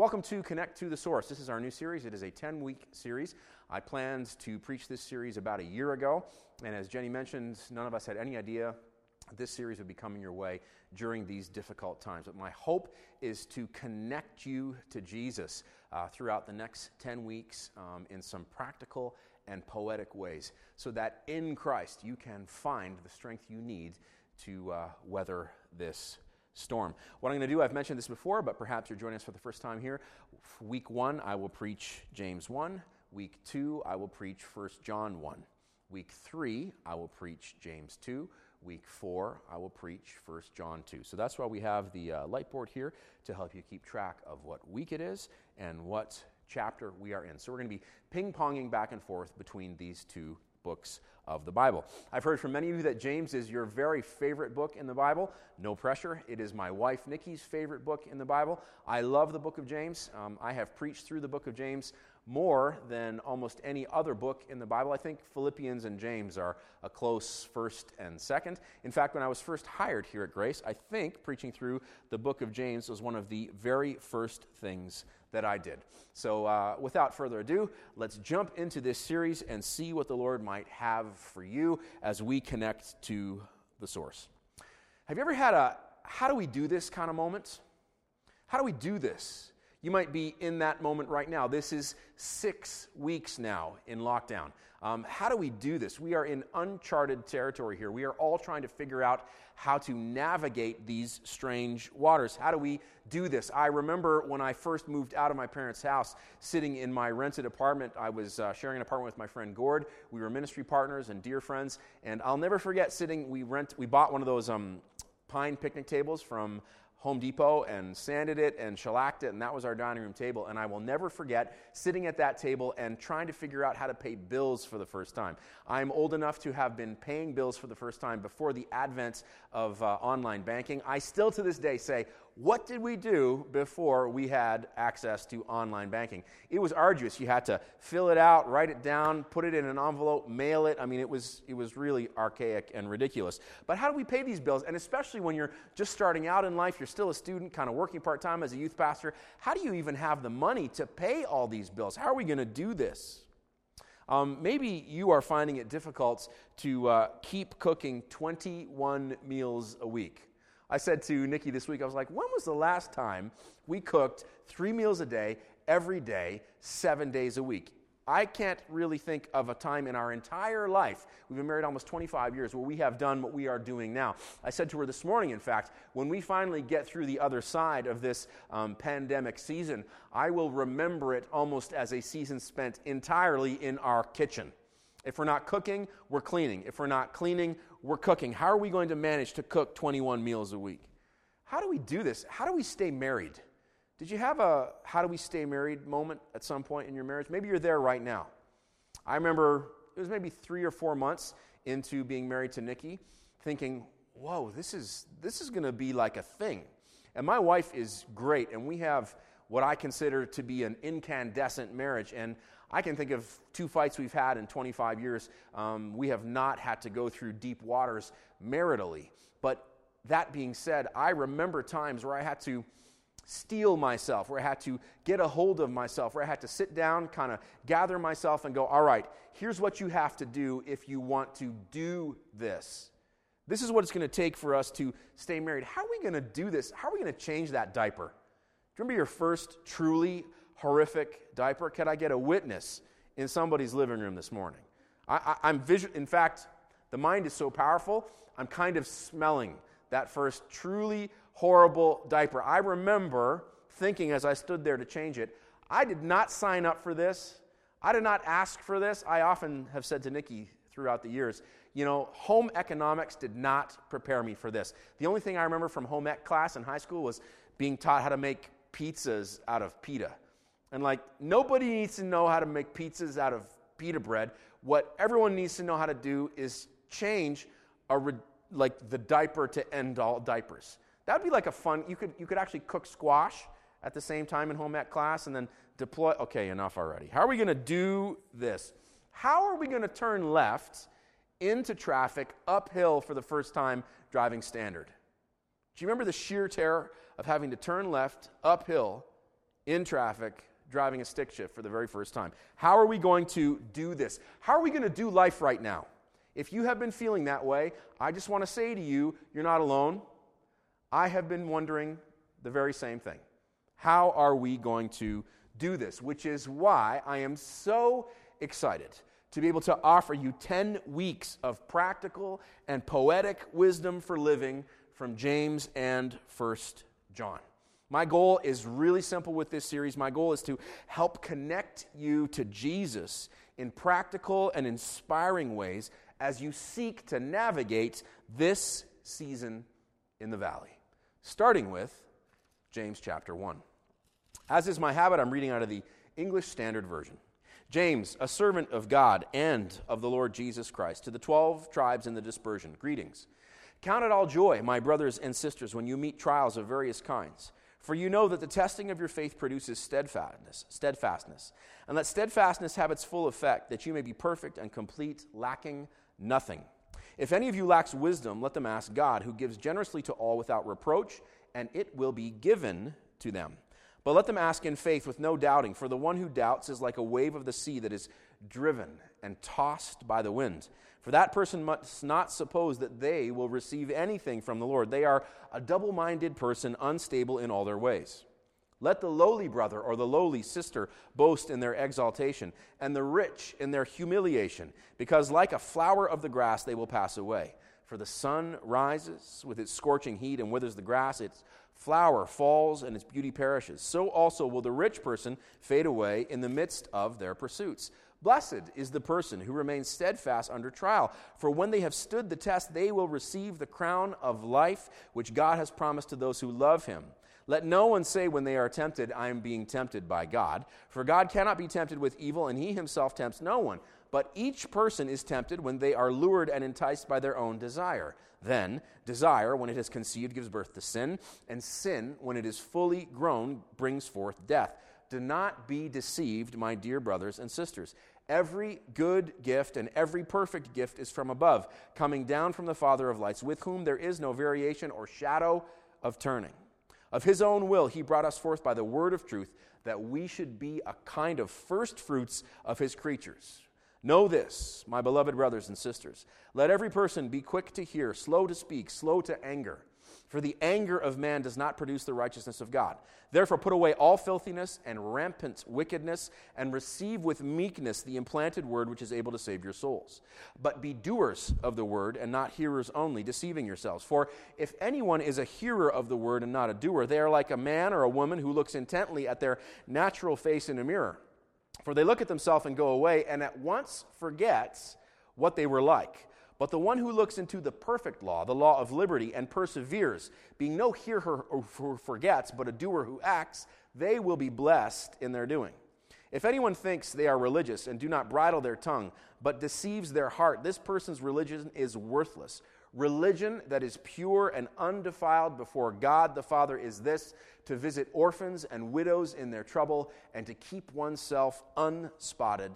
Welcome to Connect to the Source. This is our new series. It is a 10 week series. I planned to preach this series about a year ago, and as Jenny mentioned, none of us had any idea this series would be coming your way during these difficult times. But my hope is to connect you to Jesus uh, throughout the next 10 weeks um, in some practical and poetic ways so that in Christ you can find the strength you need to uh, weather this storm. What I'm going to do, I've mentioned this before, but perhaps you're joining us for the first time here. Week one, I will preach James 1. Week two, I will preach 1 John 1. Week three, I will preach James 2. Week four, I will preach 1 John 2. So that's why we have the uh, light board here to help you keep track of what week it is and what chapter we are in. So we're going to be ping ponging back and forth between these two books of the Bible. I've heard from many of you that James is your very favorite book in the Bible. No pressure. It is my wife Nikki's favorite book in the Bible. I love the book of James. Um, I have preached through the book of James more than almost any other book in the Bible. I think Philippians and James are a close first and second. In fact, when I was first hired here at Grace, I think preaching through the book of James was one of the very first things that I did. So, uh, without further ado, let's jump into this series and see what the Lord might have for you as we connect to the source. Have you ever had a how do we do this kind of moment? How do we do this? You might be in that moment right now. This is six weeks now in lockdown. Um, how do we do this? We are in uncharted territory here. We are all trying to figure out how to navigate these strange waters. How do we do this? I remember when I first moved out of my parents' house, sitting in my rented apartment. I was uh, sharing an apartment with my friend Gord. We were ministry partners and dear friends. And I'll never forget sitting, we, rent, we bought one of those um, pine picnic tables from Home Depot and sanded it and shellacked it, and that was our dining room table. And I will never forget sitting at that table and trying to figure out how to pay bills for the first time. I'm old enough to have been paying bills for the first time before the advent of uh, online banking. I still to this day say, what did we do before we had access to online banking? It was arduous. You had to fill it out, write it down, put it in an envelope, mail it. I mean, it was, it was really archaic and ridiculous. But how do we pay these bills? And especially when you're just starting out in life, you're still a student, kind of working part time as a youth pastor, how do you even have the money to pay all these bills? How are we going to do this? Um, maybe you are finding it difficult to uh, keep cooking 21 meals a week. I said to Nikki this week, I was like, when was the last time we cooked three meals a day, every day, seven days a week? I can't really think of a time in our entire life, we've been married almost 25 years, where we have done what we are doing now. I said to her this morning, in fact, when we finally get through the other side of this um, pandemic season, I will remember it almost as a season spent entirely in our kitchen. If we're not cooking, we're cleaning. If we're not cleaning, we're cooking. How are we going to manage to cook 21 meals a week? How do we do this? How do we stay married? Did you have a how do we stay married moment at some point in your marriage? Maybe you're there right now. I remember it was maybe three or four months into being married to Nikki, thinking, whoa, this is this is gonna be like a thing. And my wife is great, and we have what I consider to be an incandescent marriage. And I can think of two fights we've had in 25 years. Um, we have not had to go through deep waters maritally. But that being said, I remember times where I had to steel myself, where I had to get a hold of myself, where I had to sit down, kind of gather myself, and go, all right, here's what you have to do if you want to do this. This is what it's going to take for us to stay married. How are we going to do this? How are we going to change that diaper? Do you remember your first truly horrific diaper? Can I get a witness in somebody's living room this morning? I, am visual. In fact, the mind is so powerful. I'm kind of smelling that first truly horrible diaper. I remember thinking as I stood there to change it, I did not sign up for this. I did not ask for this. I often have said to Nikki throughout the years, you know, home economics did not prepare me for this. The only thing I remember from home ec class in high school was being taught how to make pizzas out of pita. And like, nobody needs to know how to make pizzas out of pita bread. What everyone needs to know how to do is change a like the diaper to end all diapers. That would be like a fun. You could you could actually cook squash at the same time in home ec class and then deploy. Okay, enough already. How are we going to do this? How are we going to turn left into traffic uphill for the first time driving standard? Do you remember the sheer terror of having to turn left uphill in traffic, driving a stick shift for the very first time. How are we going to do this? How are we going to do life right now? If you have been feeling that way, I just want to say to you, you're not alone. I have been wondering the very same thing. How are we going to do this? Which is why I am so excited to be able to offer you 10 weeks of practical and poetic wisdom for living from James and 1 John. My goal is really simple with this series. My goal is to help connect you to Jesus in practical and inspiring ways as you seek to navigate this season in the valley. Starting with James chapter 1. As is my habit, I'm reading out of the English Standard Version. James, a servant of God and of the Lord Jesus Christ, to the 12 tribes in the dispersion, greetings. Count it all joy, my brothers and sisters, when you meet trials of various kinds for you know that the testing of your faith produces steadfastness, steadfastness, and let steadfastness have its full effect, that you may be perfect and complete, lacking nothing. If any of you lacks wisdom, let them ask God, who gives generously to all without reproach, and it will be given to them. But let them ask in faith with no doubting, for the one who doubts is like a wave of the sea that is driven and tossed by the wind. For that person must not suppose that they will receive anything from the Lord. They are a double minded person, unstable in all their ways. Let the lowly brother or the lowly sister boast in their exaltation, and the rich in their humiliation, because like a flower of the grass they will pass away. For the sun rises with its scorching heat and withers the grass, its flower falls and its beauty perishes. So also will the rich person fade away in the midst of their pursuits. Blessed is the person who remains steadfast under trial, for when they have stood the test, they will receive the crown of life which God has promised to those who love him. Let no one say when they are tempted, I am being tempted by God, for God cannot be tempted with evil, and he himself tempts no one. But each person is tempted when they are lured and enticed by their own desire. Then, desire, when it has conceived, gives birth to sin, and sin, when it is fully grown, brings forth death. Do not be deceived, my dear brothers and sisters. Every good gift and every perfect gift is from above, coming down from the Father of lights, with whom there is no variation or shadow of turning. Of his own will, he brought us forth by the word of truth, that we should be a kind of first fruits of his creatures. Know this, my beloved brothers and sisters. Let every person be quick to hear, slow to speak, slow to anger for the anger of man does not produce the righteousness of God. Therefore, put away all filthiness and rampant wickedness, and receive with meekness the implanted word which is able to save your souls. But be doers of the word, and not hearers only, deceiving yourselves. For if anyone is a hearer of the word and not a doer, they are like a man or a woman who looks intently at their natural face in a mirror. For they look at themselves and go away, and at once forgets what they were like. But the one who looks into the perfect law, the law of liberty, and perseveres, being no hearer who forgets, but a doer who acts, they will be blessed in their doing. If anyone thinks they are religious and do not bridle their tongue, but deceives their heart, this person's religion is worthless. Religion that is pure and undefiled before God the Father is this to visit orphans and widows in their trouble and to keep oneself unspotted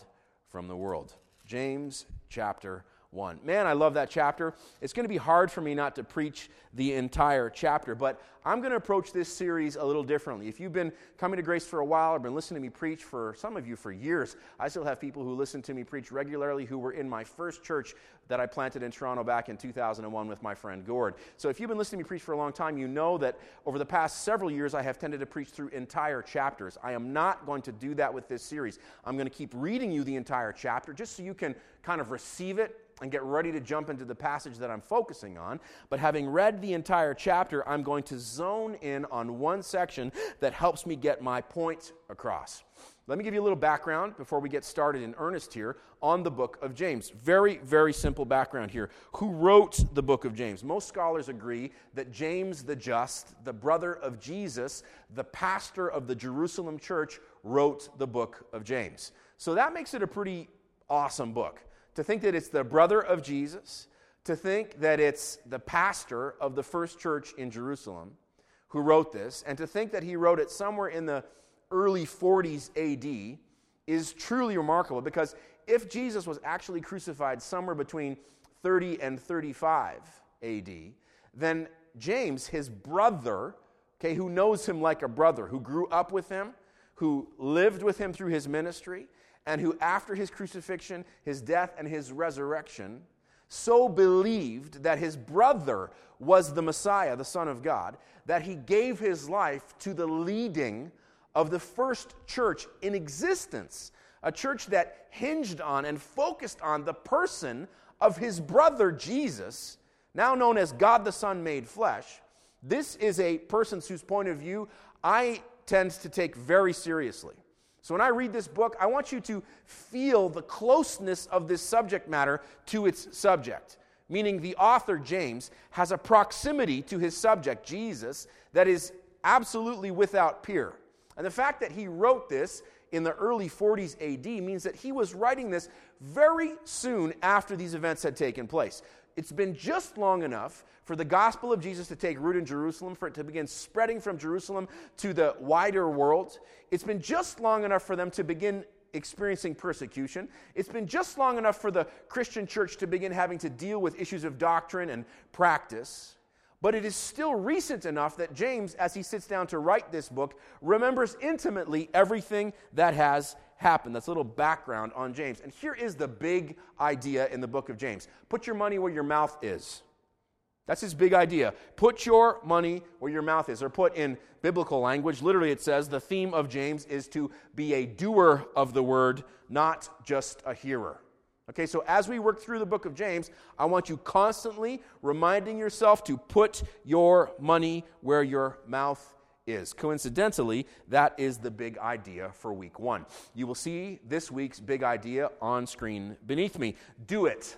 from the world. James chapter 1. Man, I love that chapter. It's going to be hard for me not to preach the entire chapter, but I'm going to approach this series a little differently. If you've been coming to Grace for a while or been listening to me preach for some of you for years, I still have people who listen to me preach regularly who were in my first church that I planted in Toronto back in 2001 with my friend Gord. So if you've been listening to me preach for a long time, you know that over the past several years I have tended to preach through entire chapters. I am not going to do that with this series. I'm going to keep reading you the entire chapter just so you can kind of receive it and get ready to jump into the passage that I'm focusing on. But having read the entire chapter, I'm going to zone in on one section that helps me get my point across. Let me give you a little background before we get started in earnest here on the book of James. Very, very simple background here. Who wrote the book of James? Most scholars agree that James the Just, the brother of Jesus, the pastor of the Jerusalem church, wrote the book of James. So that makes it a pretty awesome book to think that it's the brother of Jesus, to think that it's the pastor of the first church in Jerusalem who wrote this, and to think that he wrote it somewhere in the early 40s AD is truly remarkable because if Jesus was actually crucified somewhere between 30 and 35 AD, then James, his brother, okay, who knows him like a brother, who grew up with him, who lived with him through his ministry, and who, after his crucifixion, his death, and his resurrection, so believed that his brother was the Messiah, the Son of God, that he gave his life to the leading of the first church in existence, a church that hinged on and focused on the person of his brother Jesus, now known as God the Son made flesh. This is a person whose point of view I tend to take very seriously. So when I read this book, I want you to feel the closeness of this subject matter to its subject. Meaning, the author, James, has a proximity to his subject, Jesus, that is absolutely without peer. And the fact that he wrote this in the early 40s AD means that he was writing this very soon after these events had taken place. It's been just long enough for the gospel of Jesus to take root in Jerusalem, for it to begin spreading from Jerusalem to the wider world. It's been just long enough for them to begin experiencing persecution. It's been just long enough for the Christian church to begin having to deal with issues of doctrine and practice. But it is still recent enough that James, as he sits down to write this book, remembers intimately everything that has happened. That's a little background on James. And here is the big idea in the book of James put your money where your mouth is. That's his big idea. Put your money where your mouth is. Or put in biblical language, literally it says the theme of James is to be a doer of the word, not just a hearer. Okay, so as we work through the book of James, I want you constantly reminding yourself to put your money where your mouth is. Coincidentally, that is the big idea for week one. You will see this week's big idea on screen beneath me. Do it.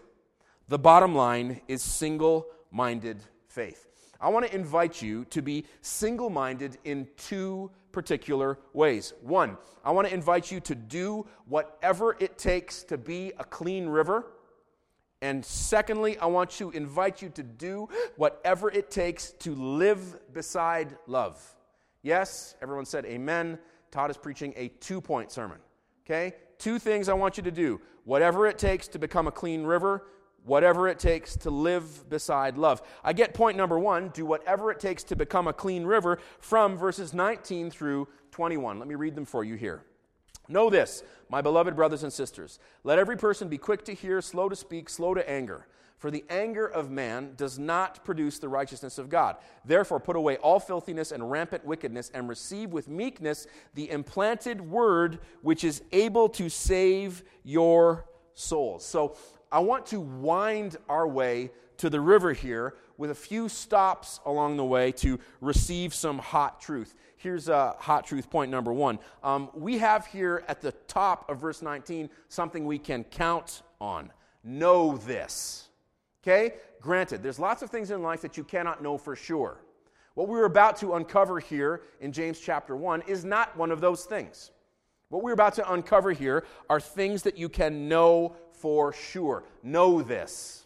The bottom line is single minded faith. I want to invite you to be single minded in two particular ways. One, I want to invite you to do whatever it takes to be a clean river. And secondly, I want to invite you to do whatever it takes to live beside love. Yes, everyone said amen. Todd is preaching a two point sermon. Okay? Two things I want you to do whatever it takes to become a clean river, whatever it takes to live beside love. I get point number one do whatever it takes to become a clean river from verses 19 through 21. Let me read them for you here. Know this, my beloved brothers and sisters. Let every person be quick to hear, slow to speak, slow to anger. For the anger of man does not produce the righteousness of God. Therefore, put away all filthiness and rampant wickedness, and receive with meekness the implanted word which is able to save your souls. So, I want to wind our way to the river here with a few stops along the way to receive some hot truth. Here's a hot truth point number one. Um, we have here at the top of verse 19 something we can count on. Know this. Okay? Granted, there's lots of things in life that you cannot know for sure. What we're about to uncover here in James chapter 1 is not one of those things. What we're about to uncover here are things that you can know for sure. Know this.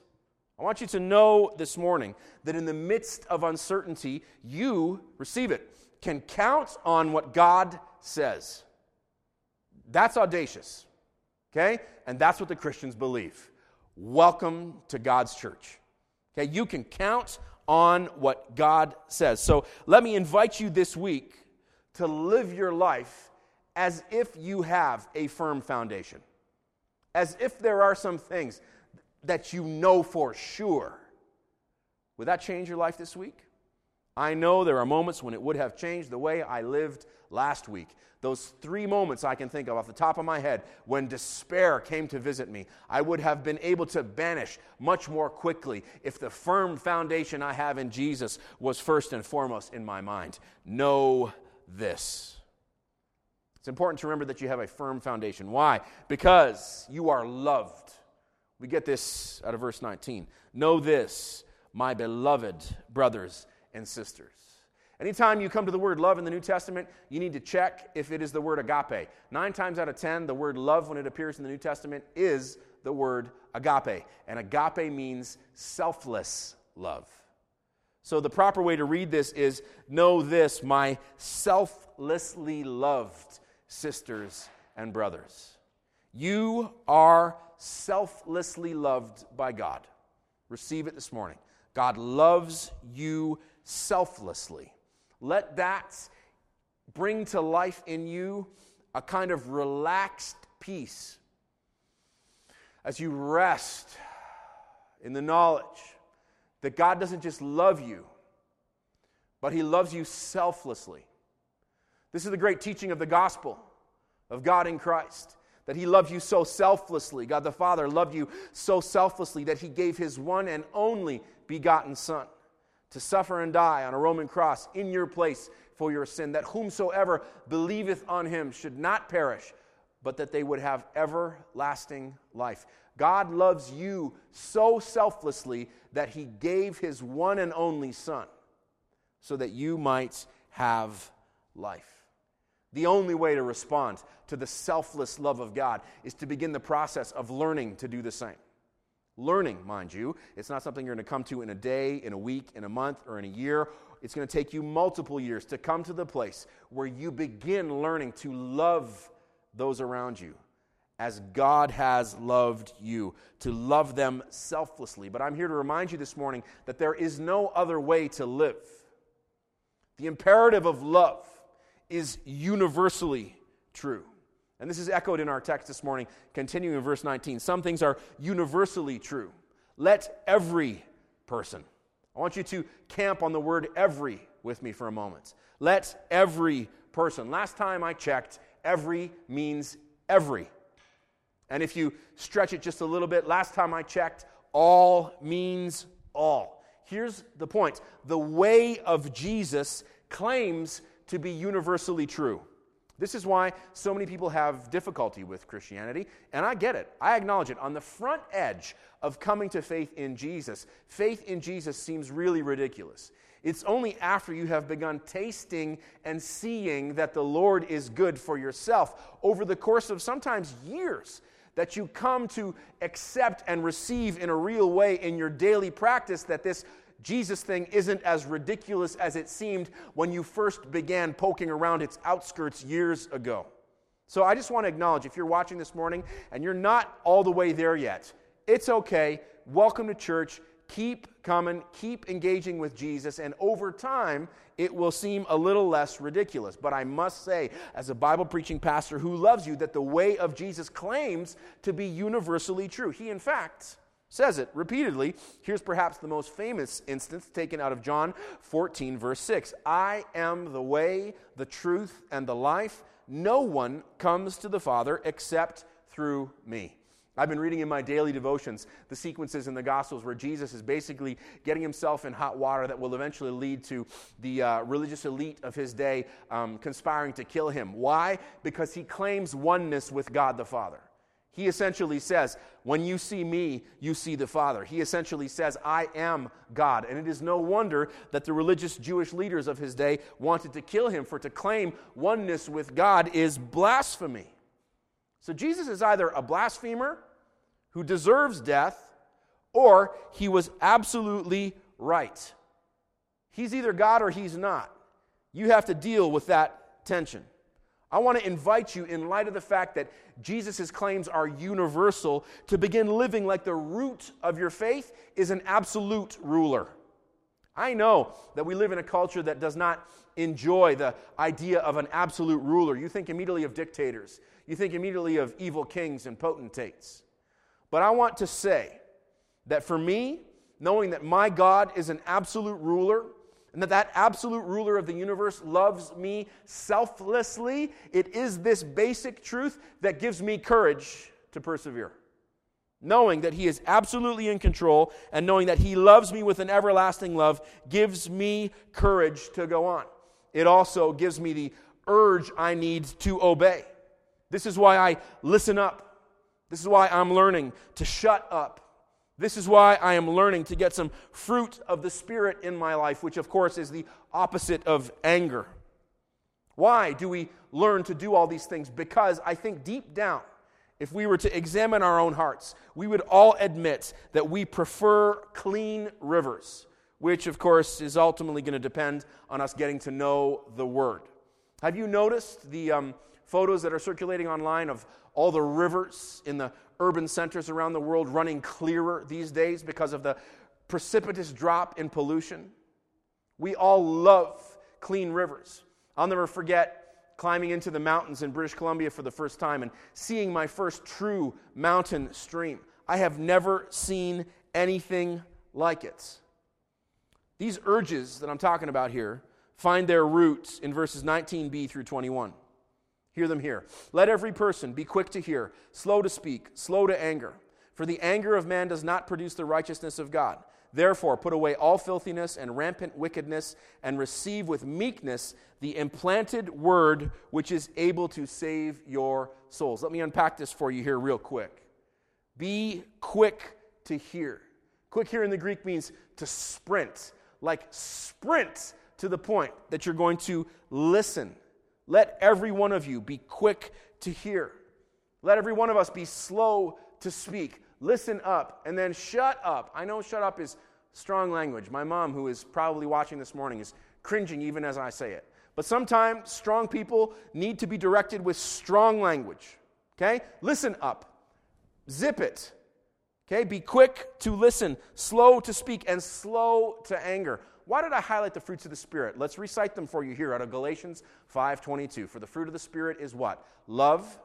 I want you to know this morning that in the midst of uncertainty, you receive it, can count on what God says. That's audacious. Okay? And that's what the Christians believe. Welcome to God's church. Okay? You can count on what God says. So let me invite you this week to live your life as if you have a firm foundation as if there are some things that you know for sure. Would that change your life this week? I know there are moments when it would have changed the way I lived last week. Those three moments I can think of off the top of my head when despair came to visit me, I would have been able to banish much more quickly if the firm foundation I have in Jesus was first and foremost in my mind. Know this. It's important to remember that you have a firm foundation. Why? Because you are loved. We get this out of verse 19. Know this, my beloved brothers and sisters. Anytime you come to the word love in the New Testament, you need to check if it is the word agape. Nine times out of ten, the word love, when it appears in the New Testament, is the word agape. And agape means selfless love. So the proper way to read this is Know this, my selflessly loved sisters, and brothers. You are selflessly loved by God. Receive it this morning. God loves you selflessly. Let that bring to life in you a kind of relaxed peace as you rest in the knowledge that God doesn't just love you, but He loves you selflessly. This is the great teaching of the gospel of God in Christ. That he loved you so selflessly. God the Father loved you so selflessly that he gave his one and only begotten Son to suffer and die on a Roman cross in your place for your sin, that whomsoever believeth on him should not perish, but that they would have everlasting life. God loves you so selflessly that he gave his one and only Son so that you might have life. The only way to respond to the selfless love of God is to begin the process of learning to do the same. Learning, mind you, it's not something you're going to come to in a day, in a week, in a month, or in a year. It's going to take you multiple years to come to the place where you begin learning to love those around you as God has loved you, to love them selflessly. But I'm here to remind you this morning that there is no other way to live. The imperative of love is universally true. And this is echoed in our text this morning, continuing in verse 19. Some things are universally true. Let every person, I want you to camp on the word every with me for a moment. Let every person. Last time I checked, every means every. And if you stretch it just a little bit, last time I checked, all means all. Here's the point the way of Jesus claims to be universally true. This is why so many people have difficulty with Christianity, and I get it. I acknowledge it. On the front edge of coming to faith in Jesus, faith in Jesus seems really ridiculous. It's only after you have begun tasting and seeing that the Lord is good for yourself over the course of sometimes years that you come to accept and receive in a real way in your daily practice that this Jesus thing isn't as ridiculous as it seemed when you first began poking around its outskirts years ago. So I just want to acknowledge if you're watching this morning and you're not all the way there yet, it's okay. Welcome to church. Keep coming, keep engaging with Jesus, and over time, it will seem a little less ridiculous. But I must say, as a Bible preaching pastor who loves you, that the way of Jesus claims to be universally true. He, in fact, says it repeatedly. Here's perhaps the most famous instance taken out of John 14, verse 6 I am the way, the truth, and the life. No one comes to the Father except through me. I've been reading in my daily devotions the sequences in the Gospels where Jesus is basically getting himself in hot water that will eventually lead to the uh, religious elite of his day um, conspiring to kill him. Why? Because he claims oneness with God the Father. He essentially says, When you see me, you see the Father. He essentially says, I am God. And it is no wonder that the religious Jewish leaders of his day wanted to kill him, for to claim oneness with God is blasphemy. So Jesus is either a blasphemer who deserves death, or he was absolutely right. He's either God or he's not. You have to deal with that tension. I want to invite you, in light of the fact that Jesus' claims are universal, to begin living like the root of your faith is an absolute ruler. I know that we live in a culture that does not enjoy the idea of an absolute ruler. You think immediately of dictators, you think immediately of evil kings and potentates. But I want to say that for me, knowing that my God is an absolute ruler, and that that absolute ruler of the universe loves me selflessly, it is this basic truth that gives me courage to persevere. Knowing that He is absolutely in control and knowing that He loves me with an everlasting love gives me courage to go on. It also gives me the urge I need to obey. This is why I listen up. This is why I'm learning to shut up this is why I am learning to get some fruit of the Spirit in my life, which, of course, is the opposite of anger. Why do we learn to do all these things? Because I think deep down, if we were to examine our own hearts, we would all admit that we prefer clean rivers, which, of course, is ultimately going to depend on us getting to know the Word. Have you noticed the um, photos that are circulating online of all the rivers in the urban centers around the world running clearer these days because of the precipitous drop in pollution. We all love clean rivers. I'll never forget climbing into the mountains in British Columbia for the first time and seeing my first true mountain stream. I have never seen anything like it. These urges that I'm talking about here find their roots in verses 19b through 21. Hear them here. Let every person be quick to hear, slow to speak, slow to anger. For the anger of man does not produce the righteousness of God. Therefore, put away all filthiness and rampant wickedness, and receive with meekness the implanted word which is able to save your souls. Let me unpack this for you here, real quick. Be quick to hear. Quick here in the Greek means to sprint, like sprint to the point that you're going to listen. Let every one of you be quick to hear. Let every one of us be slow to speak. Listen up and then shut up. I know shut up is strong language. My mom, who is probably watching this morning, is cringing even as I say it. But sometimes strong people need to be directed with strong language. Okay? Listen up. Zip it. Okay? Be quick to listen, slow to speak, and slow to anger. Why did I highlight the fruits of the Spirit? Let's recite them for you here out of Galatians 5:22. For the fruit of the Spirit is what? Love,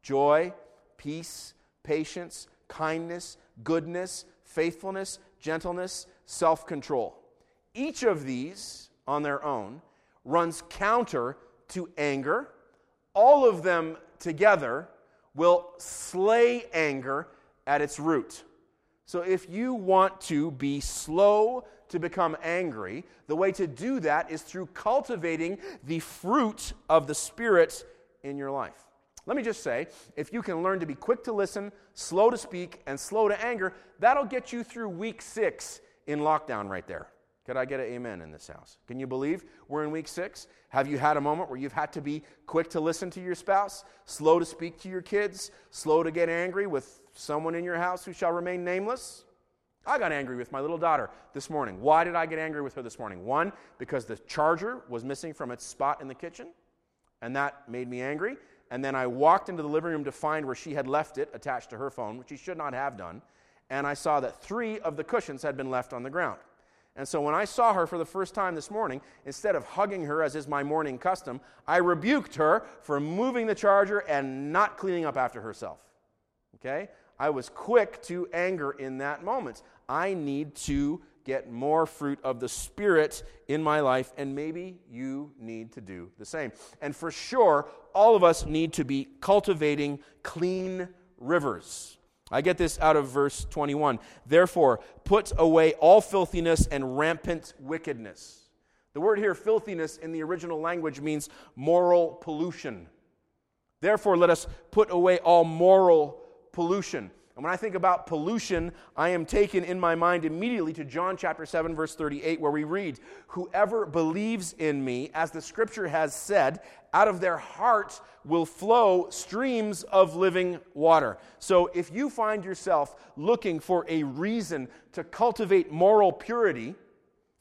joy, peace, patience, kindness, goodness, faithfulness, gentleness, self-control. Each of these on their own runs counter to anger. All of them together will slay anger at its root. So if you want to be slow to become angry, the way to do that is through cultivating the fruit of the Spirit in your life. Let me just say if you can learn to be quick to listen, slow to speak, and slow to anger, that'll get you through week six in lockdown right there. Could I get an amen in this house? Can you believe we're in week six? Have you had a moment where you've had to be quick to listen to your spouse, slow to speak to your kids, slow to get angry with someone in your house who shall remain nameless? I got angry with my little daughter this morning. Why did I get angry with her this morning? One, because the charger was missing from its spot in the kitchen, and that made me angry. And then I walked into the living room to find where she had left it attached to her phone, which she should not have done. And I saw that three of the cushions had been left on the ground. And so when I saw her for the first time this morning, instead of hugging her as is my morning custom, I rebuked her for moving the charger and not cleaning up after herself. Okay? I was quick to anger in that moment. I need to get more fruit of the Spirit in my life, and maybe you need to do the same. And for sure, all of us need to be cultivating clean rivers. I get this out of verse 21. Therefore, put away all filthiness and rampant wickedness. The word here, filthiness, in the original language means moral pollution. Therefore, let us put away all moral pollution. And when I think about pollution, I am taken in my mind immediately to John chapter 7, verse 38, where we read, Whoever believes in me, as the scripture has said, out of their heart will flow streams of living water. So if you find yourself looking for a reason to cultivate moral purity,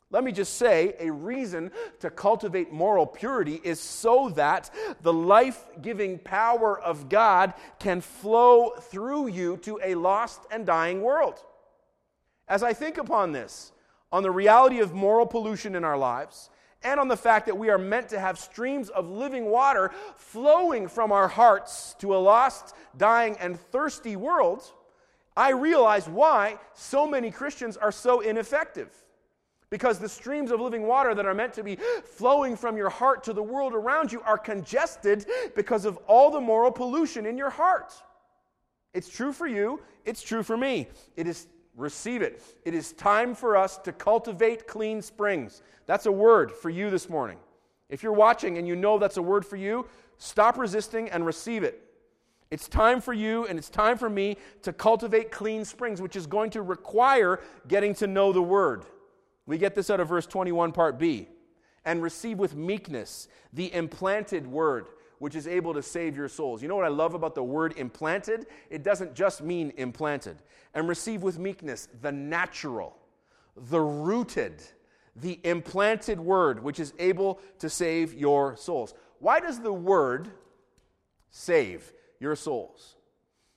let me just say a reason to cultivate moral purity is so that the life giving power of God can flow through you to a lost and dying world. As I think upon this, on the reality of moral pollution in our lives, and on the fact that we are meant to have streams of living water flowing from our hearts to a lost, dying, and thirsty world, I realize why so many Christians are so ineffective. Because the streams of living water that are meant to be flowing from your heart to the world around you are congested because of all the moral pollution in your heart. It's true for you, it's true for me. It is receive it. It is time for us to cultivate clean springs. That's a word for you this morning. If you're watching and you know that's a word for you, stop resisting and receive it. It's time for you and it's time for me to cultivate clean springs, which is going to require getting to know the word. We get this out of verse 21, part B. And receive with meekness the implanted word, which is able to save your souls. You know what I love about the word implanted? It doesn't just mean implanted. And receive with meekness the natural, the rooted, the implanted word, which is able to save your souls. Why does the word save your souls?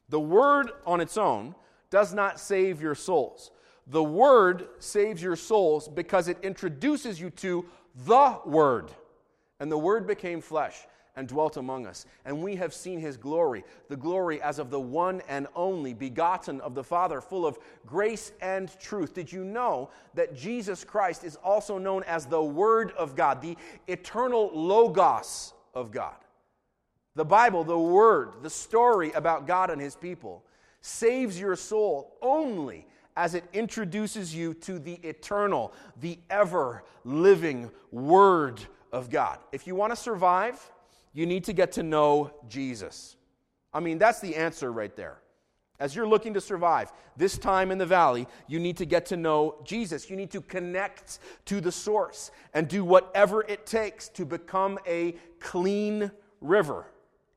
The word on its own does not save your souls. The Word saves your souls because it introduces you to the Word. And the Word became flesh and dwelt among us. And we have seen his glory, the glory as of the one and only begotten of the Father, full of grace and truth. Did you know that Jesus Christ is also known as the Word of God, the eternal Logos of God? The Bible, the Word, the story about God and his people, saves your soul only as it introduces you to the eternal, the ever living Word of God. If you want to survive, you need to get to know Jesus. I mean, that's the answer right there. As you're looking to survive this time in the valley, you need to get to know Jesus. You need to connect to the source and do whatever it takes to become a clean river.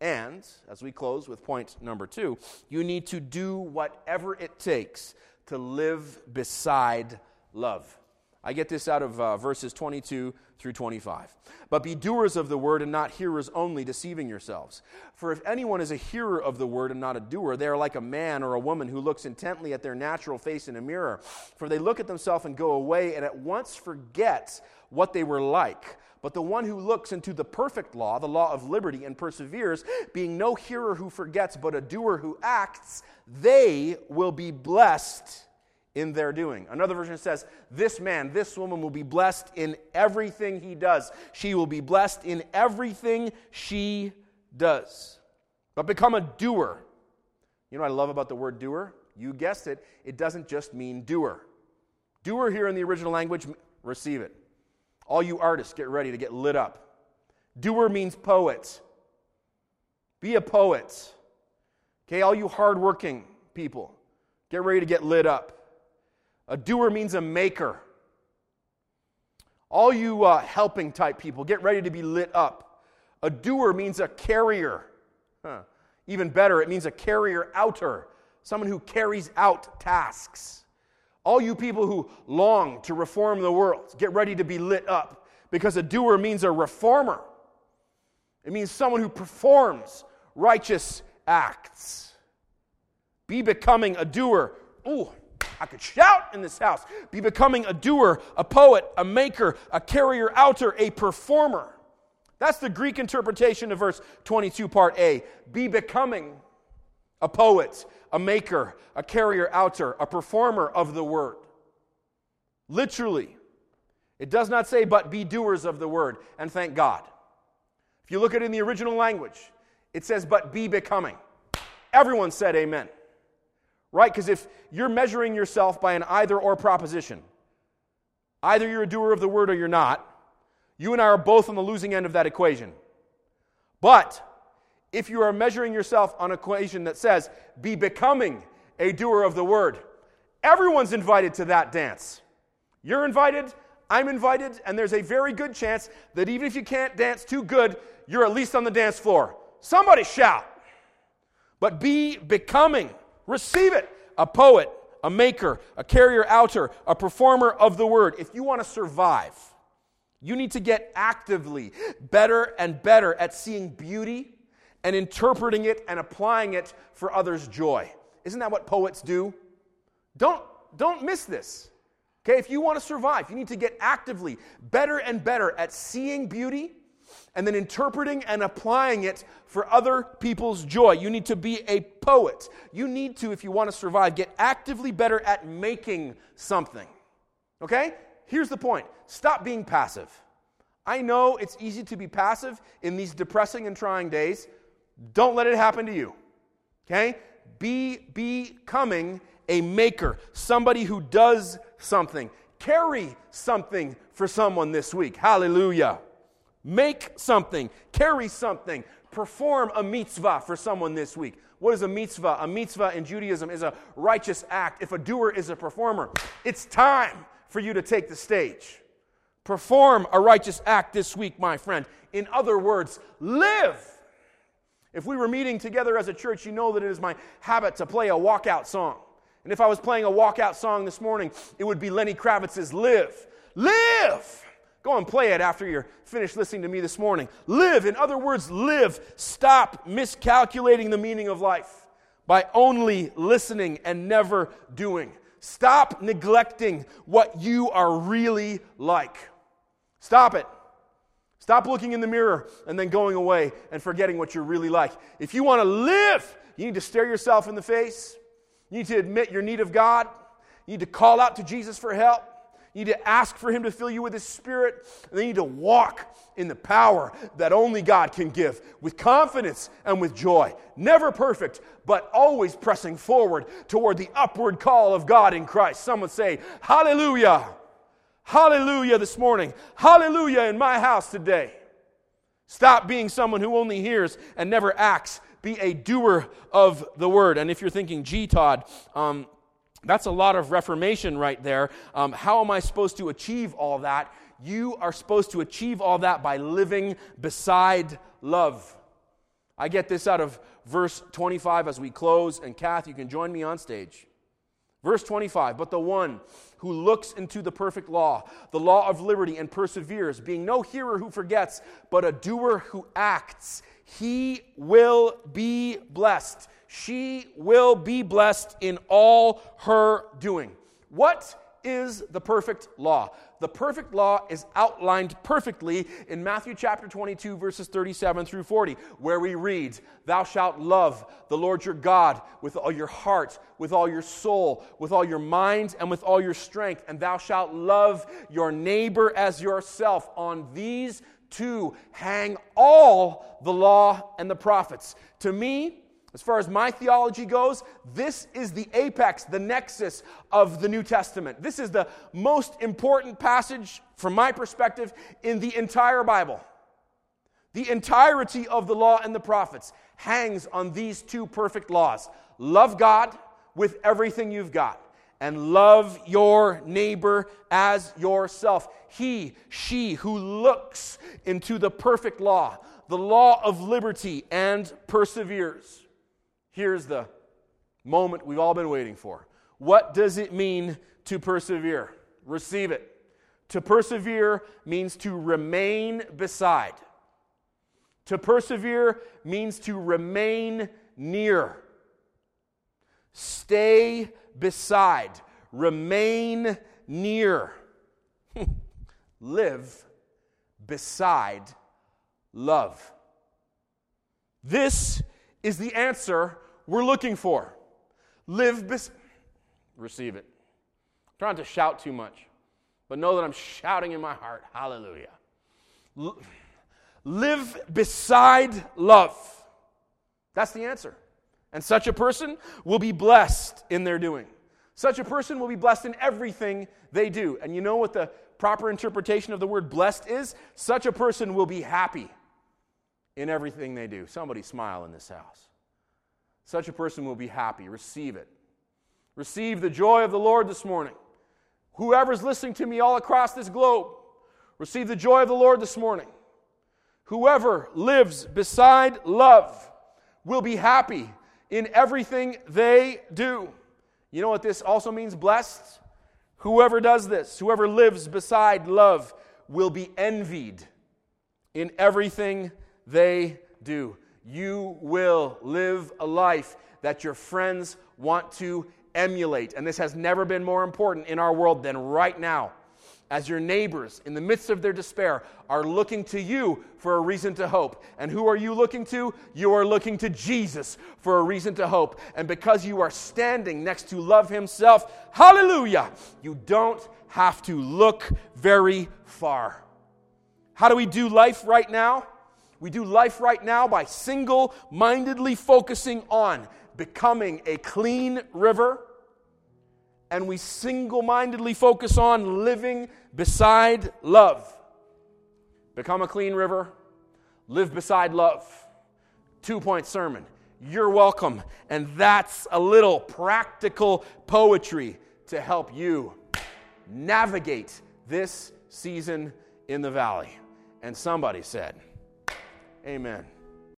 And, as we close with point number two, you need to do whatever it takes to live beside love. I get this out of uh, verses 22 through 25. But be doers of the word and not hearers only, deceiving yourselves. For if anyone is a hearer of the word and not a doer, they are like a man or a woman who looks intently at their natural face in a mirror. For they look at themselves and go away and at once forget what they were like. But the one who looks into the perfect law, the law of liberty, and perseveres, being no hearer who forgets, but a doer who acts, they will be blessed in their doing. Another version says, This man, this woman will be blessed in everything he does. She will be blessed in everything she does. But become a doer. You know what I love about the word doer? You guessed it, it doesn't just mean doer. Doer here in the original language, receive it. All you artists, get ready to get lit up. Doer means poet. Be a poet. Okay, all you hardworking people, get ready to get lit up. A doer means a maker. All you uh, helping type people, get ready to be lit up. A doer means a carrier. Huh. Even better, it means a carrier outer, someone who carries out tasks. All you people who long to reform the world, get ready to be lit up because a doer means a reformer. It means someone who performs righteous acts. Be becoming a doer. Ooh, I could shout in this house. Be becoming a doer, a poet, a maker, a carrier outer, a performer. That's the Greek interpretation of verse 22, part A. Be becoming a poet, a maker, a carrier outer, a performer of the word. Literally, it does not say, but be doers of the word, and thank God. If you look at it in the original language, it says, but be becoming. Everyone said amen right? Because if you're measuring yourself by an either or proposition, either you're a doer of the word or you're not, you and I are both on the losing end of that equation. But if you are measuring yourself on an equation that says, be becoming a doer of the word, everyone's invited to that dance. You're invited, I'm invited, and there's a very good chance that even if you can't dance too good, you're at least on the dance floor. Somebody shout. But be becoming Receive it. A poet, a maker, a carrier outer, a performer of the word. If you want to survive, you need to get actively better and better at seeing beauty and interpreting it and applying it for others' joy. Isn't that what poets do? Don't, don't miss this. Okay, if you want to survive, you need to get actively better and better at seeing beauty and then interpreting and applying it for other people's joy. You need to be a poet. You need to, if you want to survive, get actively better at making something. Okay? Here's the point stop being passive. I know it's easy to be passive in these depressing and trying days. Don't let it happen to you. Okay? Be becoming a maker, somebody who does something. Carry something for someone this week. Hallelujah. Make something, carry something, perform a mitzvah for someone this week. What is a mitzvah? A mitzvah in Judaism is a righteous act. If a doer is a performer, it's time for you to take the stage. Perform a righteous act this week, my friend. In other words, live. If we were meeting together as a church, you know that it is my habit to play a walkout song. And if I was playing a walkout song this morning, it would be Lenny Kravitz's Live. Live! Go and play it after you're finished listening to me this morning. Live, in other words, live. Stop miscalculating the meaning of life by only listening and never doing. Stop neglecting what you are really like. Stop it. Stop looking in the mirror and then going away and forgetting what you're really like. If you want to live, you need to stare yourself in the face. You need to admit your need of God. You need to call out to Jesus for help. You need to ask for Him to fill you with His Spirit. And then you need to walk in the power that only God can give with confidence and with joy. Never perfect, but always pressing forward toward the upward call of God in Christ. Some would say, Hallelujah! Hallelujah this morning. Hallelujah in my house today. Stop being someone who only hears and never acts. Be a doer of the word. And if you're thinking, gee, Todd, um, that's a lot of reformation right there. Um, how am I supposed to achieve all that? You are supposed to achieve all that by living beside love. I get this out of verse 25 as we close, and Kath, you can join me on stage. Verse 25, but the one who looks into the perfect law, the law of liberty, and perseveres, being no hearer who forgets, but a doer who acts, he will be blessed. She will be blessed in all her doing. What is the perfect law? The perfect law is outlined perfectly in Matthew chapter 22, verses 37 through 40, where we read, Thou shalt love the Lord your God with all your heart, with all your soul, with all your mind, and with all your strength, and thou shalt love your neighbor as yourself. On these two hang all the law and the prophets. To me, as far as my theology goes, this is the apex, the nexus of the New Testament. This is the most important passage, from my perspective, in the entire Bible. The entirety of the law and the prophets hangs on these two perfect laws love God with everything you've got, and love your neighbor as yourself. He, she who looks into the perfect law, the law of liberty, and perseveres Here's the moment we've all been waiting for. What does it mean to persevere? Receive it. To persevere means to remain beside. To persevere means to remain near. Stay beside. Remain near. Live beside love. This is the answer we're looking for. Live, bes- receive it. I'm trying to shout too much, but know that I'm shouting in my heart. Hallelujah. L- live beside love. That's the answer. And such a person will be blessed in their doing. Such a person will be blessed in everything they do. And you know what the proper interpretation of the word blessed is? Such a person will be happy in everything they do. Somebody smile in this house. Such a person will be happy. Receive it. Receive the joy of the Lord this morning. Whoever's listening to me all across this globe, receive the joy of the Lord this morning. Whoever lives beside love will be happy in everything they do. You know what this also means? Blessed. Whoever does this, whoever lives beside love, will be envied in everything they do you will live a life that your friends want to emulate. And this has never been more important in our world than right now. As your neighbors, in the midst of their despair, are looking to you for a reason to hope. And who are you looking to? You are looking to Jesus for a reason to hope. And because you are standing next to love Himself, hallelujah, you don't have to look very far. How do we do life right now? We do life right now by single mindedly focusing on becoming a clean river. And we single mindedly focus on living beside love. Become a clean river, live beside love. Two point sermon. You're welcome. And that's a little practical poetry to help you navigate this season in the valley. And somebody said, Amen.